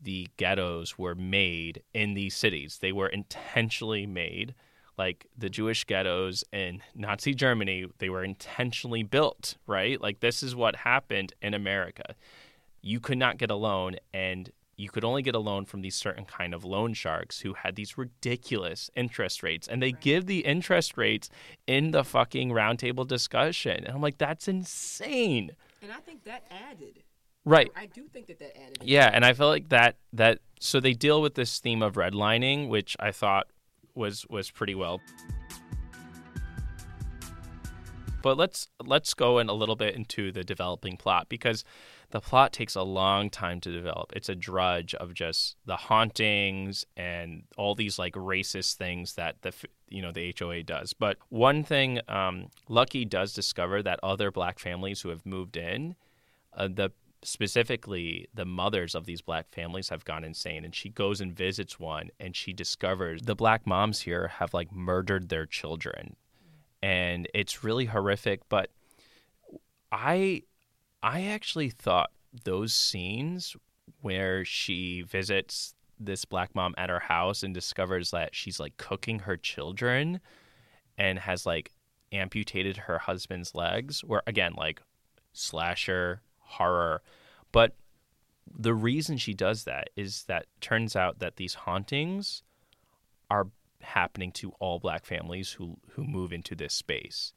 the ghettos were made in these cities. They were intentionally made like the Jewish ghettos in Nazi Germany, they were intentionally built, right? Like this is what happened in America. You could not get a loan and you could only get a loan from these certain kind of loan sharks who had these ridiculous interest rates. And they give the interest rates in the fucking roundtable discussion. And i'm like that's insane. And I think that added. right. I do think that that added. yeah and i feel like that that so they deal with this theme of redlining which i thought was was pretty well. But let's let's go in a little bit into the developing plot because the plot takes a long time to develop. It's a drudge of just the hauntings and all these like racist things that the you know the HOA does. But one thing um, Lucky does discover that other black families who have moved in, uh, the specifically the mothers of these black families have gone insane and she goes and visits one and she discovers the black moms here have like murdered their children and it's really horrific but i i actually thought those scenes where she visits this black mom at her house and discovers that she's like cooking her children and has like amputated her husband's legs were again like slasher horror. But the reason she does that is that turns out that these hauntings are happening to all black families who who move into this space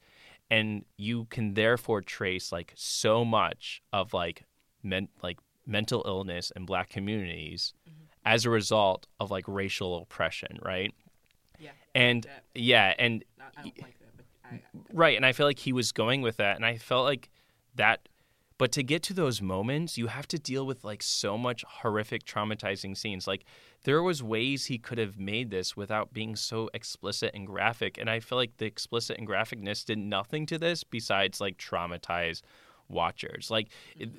and you can therefore trace like so much of like men like mental illness in black communities mm-hmm. as a result of like racial oppression right Yeah. and that. yeah and I don't like that, but I, Right, and I feel like he was going with that, and I felt like that. But to get to those moments, you have to deal with like so much horrific, traumatizing scenes. Like there was ways he could have made this without being so explicit and graphic, and I feel like the explicit and graphicness did nothing to this besides like traumatize watchers. Like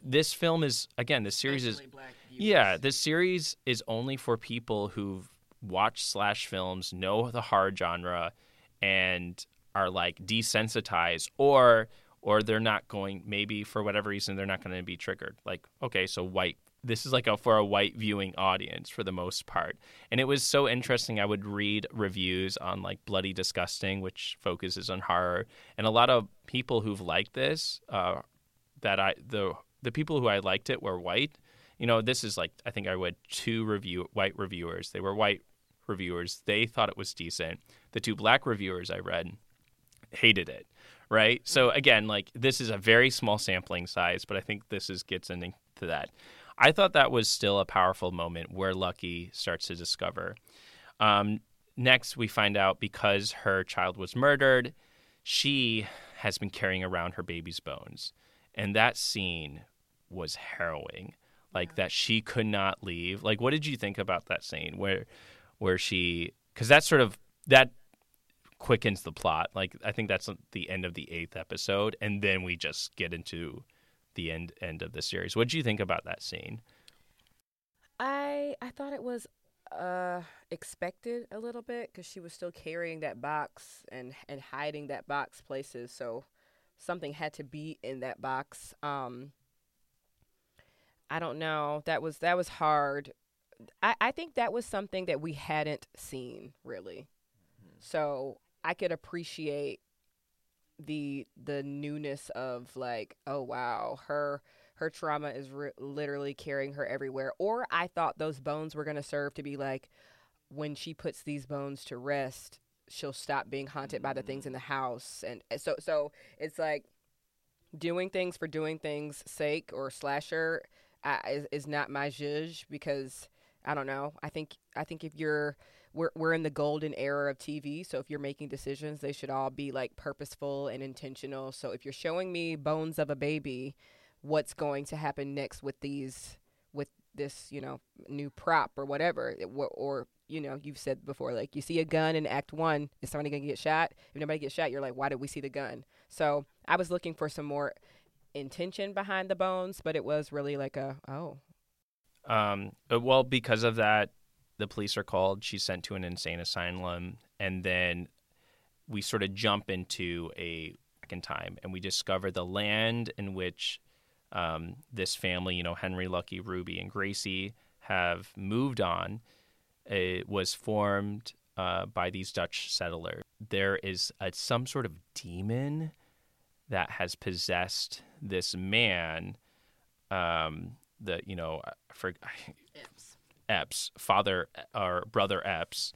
this film is again, this series is yeah, this series is only for people who've watched slash films, know the horror genre, and are like desensitized, or or they're not going. Maybe for whatever reason, they're not going to be triggered. Like, okay, so white. This is like a for a white viewing audience for the most part, and it was so interesting. I would read reviews on like Bloody Disgusting, which focuses on horror, and a lot of people who've liked this, uh, that I the the people who I liked it were white. You know, this is like I think I read two review white reviewers. They were white reviewers. They thought it was decent. The two black reviewers I read hated it. Right. So again, like this is a very small sampling size, but I think this is gets into that. I thought that was still a powerful moment where Lucky starts to discover. Um, next, we find out because her child was murdered, she has been carrying around her baby's bones, and that scene was harrowing. Like that she could not leave. Like, what did you think about that scene where, where she? Because that sort of that quickens the plot. Like, I think that's the end of the eighth episode, and then we just get into the end end of the series. What did you think about that scene? I I thought it was uh expected a little bit because she was still carrying that box and and hiding that box places. So something had to be in that box. Um, I don't know. That was that was hard. I, I think that was something that we hadn't seen really. So I could appreciate the the newness of like, oh wow, her her trauma is re- literally carrying her everywhere. Or I thought those bones were going to serve to be like, when she puts these bones to rest, she'll stop being haunted by the things in the house. And so so it's like doing things for doing things sake or slasher uh, is is not my judge because I don't know. I think I think if you're we're we're in the golden era of TV, so if you're making decisions, they should all be like purposeful and intentional. So if you're showing me bones of a baby, what's going to happen next with these with this, you know, new prop or whatever or, or you know, you've said before, like you see a gun in Act One, is somebody gonna get shot? If nobody gets shot, you're like, why did we see the gun? So I was looking for some more intention behind the bones, but it was really like a oh. Um. uh, Well, because of that, the police are called. She's sent to an insane asylum, and then we sort of jump into a second time, and we discover the land in which um, this family, you know, Henry, Lucky, Ruby, and Gracie, have moved on. It was formed uh, by these Dutch settlers. There is a, some sort of demon that has possessed this man. Um, the you know, for Epps, father uh, or brother Epps,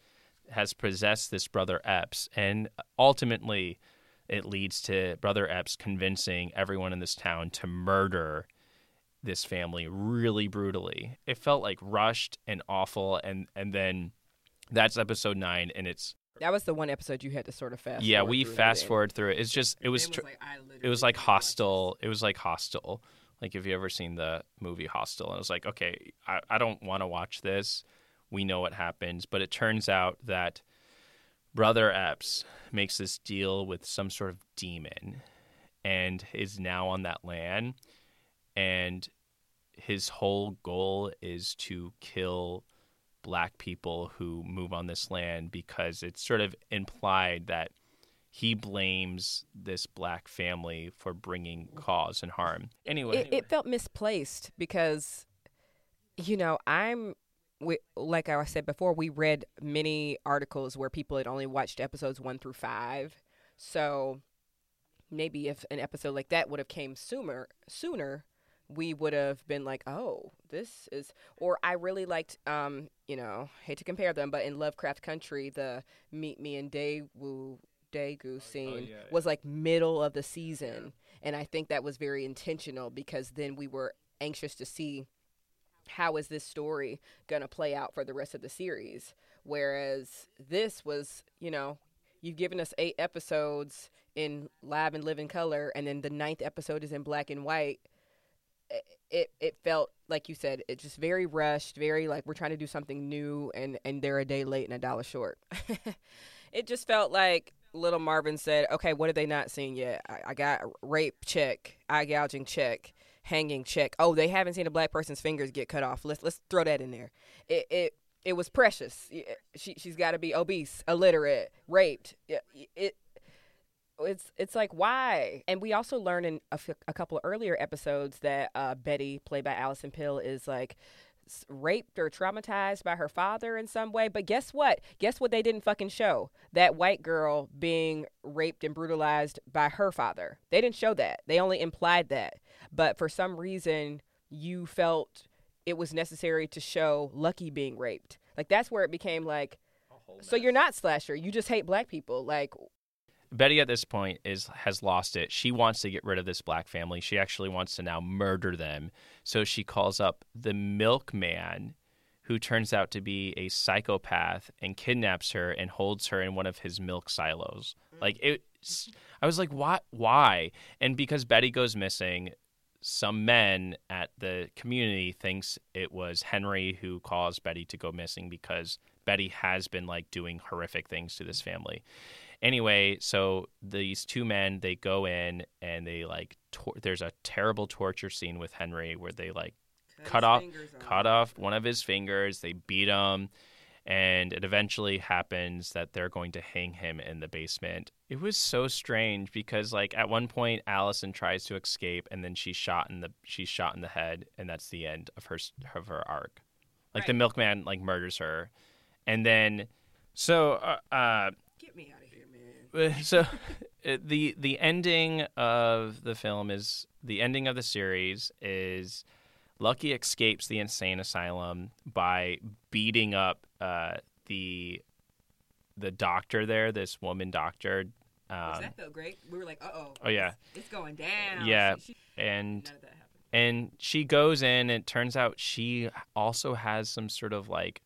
has possessed this brother Epps, and ultimately, it leads to brother Epps convincing everyone in this town to murder this family really brutally. It felt like rushed and awful, and and then that's episode nine, and it's That was the one episode you had to sort of fast. yeah, forward we through fast forward through it. It's just it was. tr- it was like Hostel. It was like Hostel. Like if you ever seen the movie Hostel, and it was like, okay, I, I don't want to watch this. We know what happens, but it turns out that brother Epps makes this deal with some sort of demon, and is now on that land, and his whole goal is to kill black people who move on this land because it's sort of implied that he blames this black family for bringing cause and harm. Anyway, It, it felt misplaced because, you know, I'm. We, like I said before, we read many articles where people had only watched episodes one through five. So maybe if an episode like that would have came sooner, sooner, we would have been like, oh, this is. Or I really liked, um, you know, hate to compare them, but in Lovecraft Country, the Meet Me and Daegu Daegu oh, oh, scene yeah, was like middle of the season, and I think that was very intentional because then we were anxious to see how is this story going to play out for the rest of the series. Whereas this was you know you've given us eight episodes in live and live in color and then the ninth episode is in black and white. It, it it felt like you said it just very rushed very like we're trying to do something new and and they're a day late and a dollar short. It just felt like little marvin said okay what have they not seen yet? I, I got rape check eye gouging check hanging check. Oh they haven't seen a black person's fingers get cut off. Let's let's throw that in there. It it it was precious. She she's got to be obese illiterate raped. Yeah, it it's it's like why? And we also learned in a, f- a couple of earlier episodes that uh, betty played by allison pill is like raped or traumatized by her father in some way but guess what? Guess what they didn't fucking show? That white girl being raped and brutalized by her father. They didn't show that. They only implied that. But for some reason you felt it was necessary to show lucky being raped. Like that's where it became like so you're not slasher. You just hate black people. Like Betty at this point is has lost it. She wants to get rid of this black family. She actually wants to now murder them. So she calls up the milkman who turns out to be a psychopath and kidnaps her and holds her in one of his milk silos. Like it I was like why why? And because Betty goes missing, some men at the community thinks it was Henry who caused Betty to go missing because Betty has been like doing horrific things to this family anyway so these two men they go in and they like tor- there's a terrible torture scene with henry where they like cut off cut off one of his fingers they beat him and it eventually happens that they're going to hang him in the basement. It was so strange because like at one point Allison tries to escape and then she's shot in the she's shot in the head and that's the end of her of her arc. Like the milkman like murders her. And then so uh, uh Get me out of here, man. so the the ending of the film is the ending of the series is Lucky escapes the insane asylum by beating up uh, the the doctor there, this woman doctor, um, that felt great. We were like, uh oh. Oh, yeah. It's going down. Yeah. She- she- and none of that and she goes in and it turns out she also has some sort of like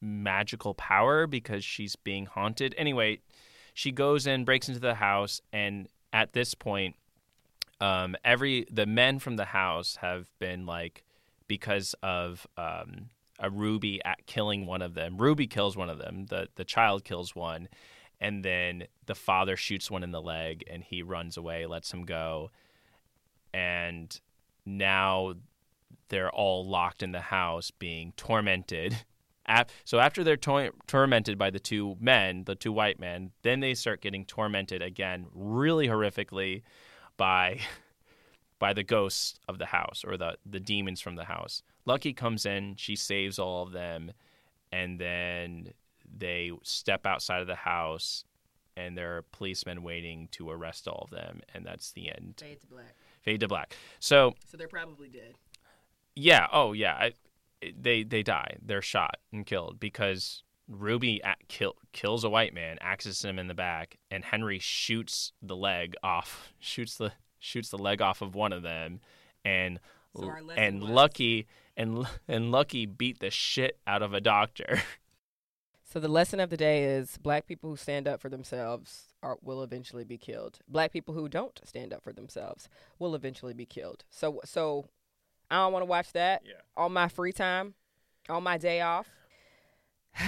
magical power because she's being haunted anyway she goes in breaks into the house and at this point um every the men from the house have been like because of um a ruby at killing one of them. Ruby kills one of them. The the child kills one. And then the father shoots one in the leg and he runs away lets him go. And now they're all locked in the house being tormented. Ap- So after they're tor- tormented by the two men, the two white men, then they start getting tormented again, really horrifically, by by the ghosts of the house or the the demons from the house. Lucky comes in, she saves all of them, and then they step outside of the house, and there are policemen waiting to arrest all of them, and that's the end. Fade to black. Fade to black. So So they're probably dead. yeah. Oh, yeah. I, they they die. They're shot and killed because Ruby a kill, kills a white man, axes him in the back, and Henry shoots the leg off. Shoots the shoots the leg off of one of them, and So and was- Lucky and and Lucky beat the shit out of a doctor. So the lesson of the day is black people who stand up for themselves are, will eventually be killed. Black people who don't stand up for themselves will eventually be killed. So so I don't want to watch that Yeah. on my free time, on my day off.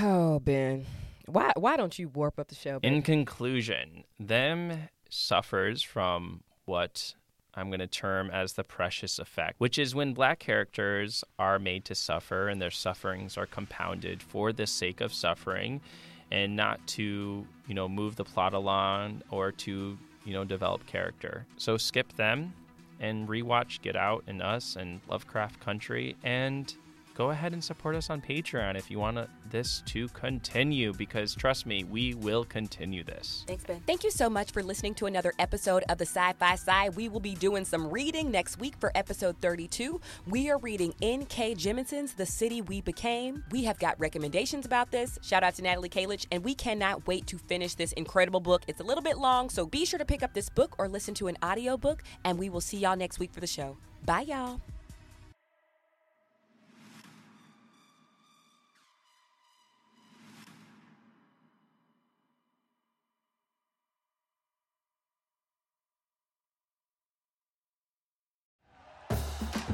Oh, Ben. Why why don't you warp up the show? In conclusion, them suffers from what I'm going to term as the precious effect, which is when black characters are made to suffer and their sufferings are compounded for the sake of suffering and not to, you know, move the plot along or to, you know, develop character. So skip them and rewatch Get Out and Us and Lovecraft Country and go ahead and support us on Patreon if you want this to continue because trust me, we will continue this. Thanks, Ben. Thank you so much for listening to another episode of the Sci Fi Side. We will be doing some reading next week for episode 32. We are reading N.K. Jemisin's The City We Became. We have got recommendations about this. Shout out to Natalie Kalich, and we cannot wait to finish this incredible book. It's a little bit long, so be sure to pick up this book or listen to an audiobook, and we will see y'all next week for the show. Bye, y'all.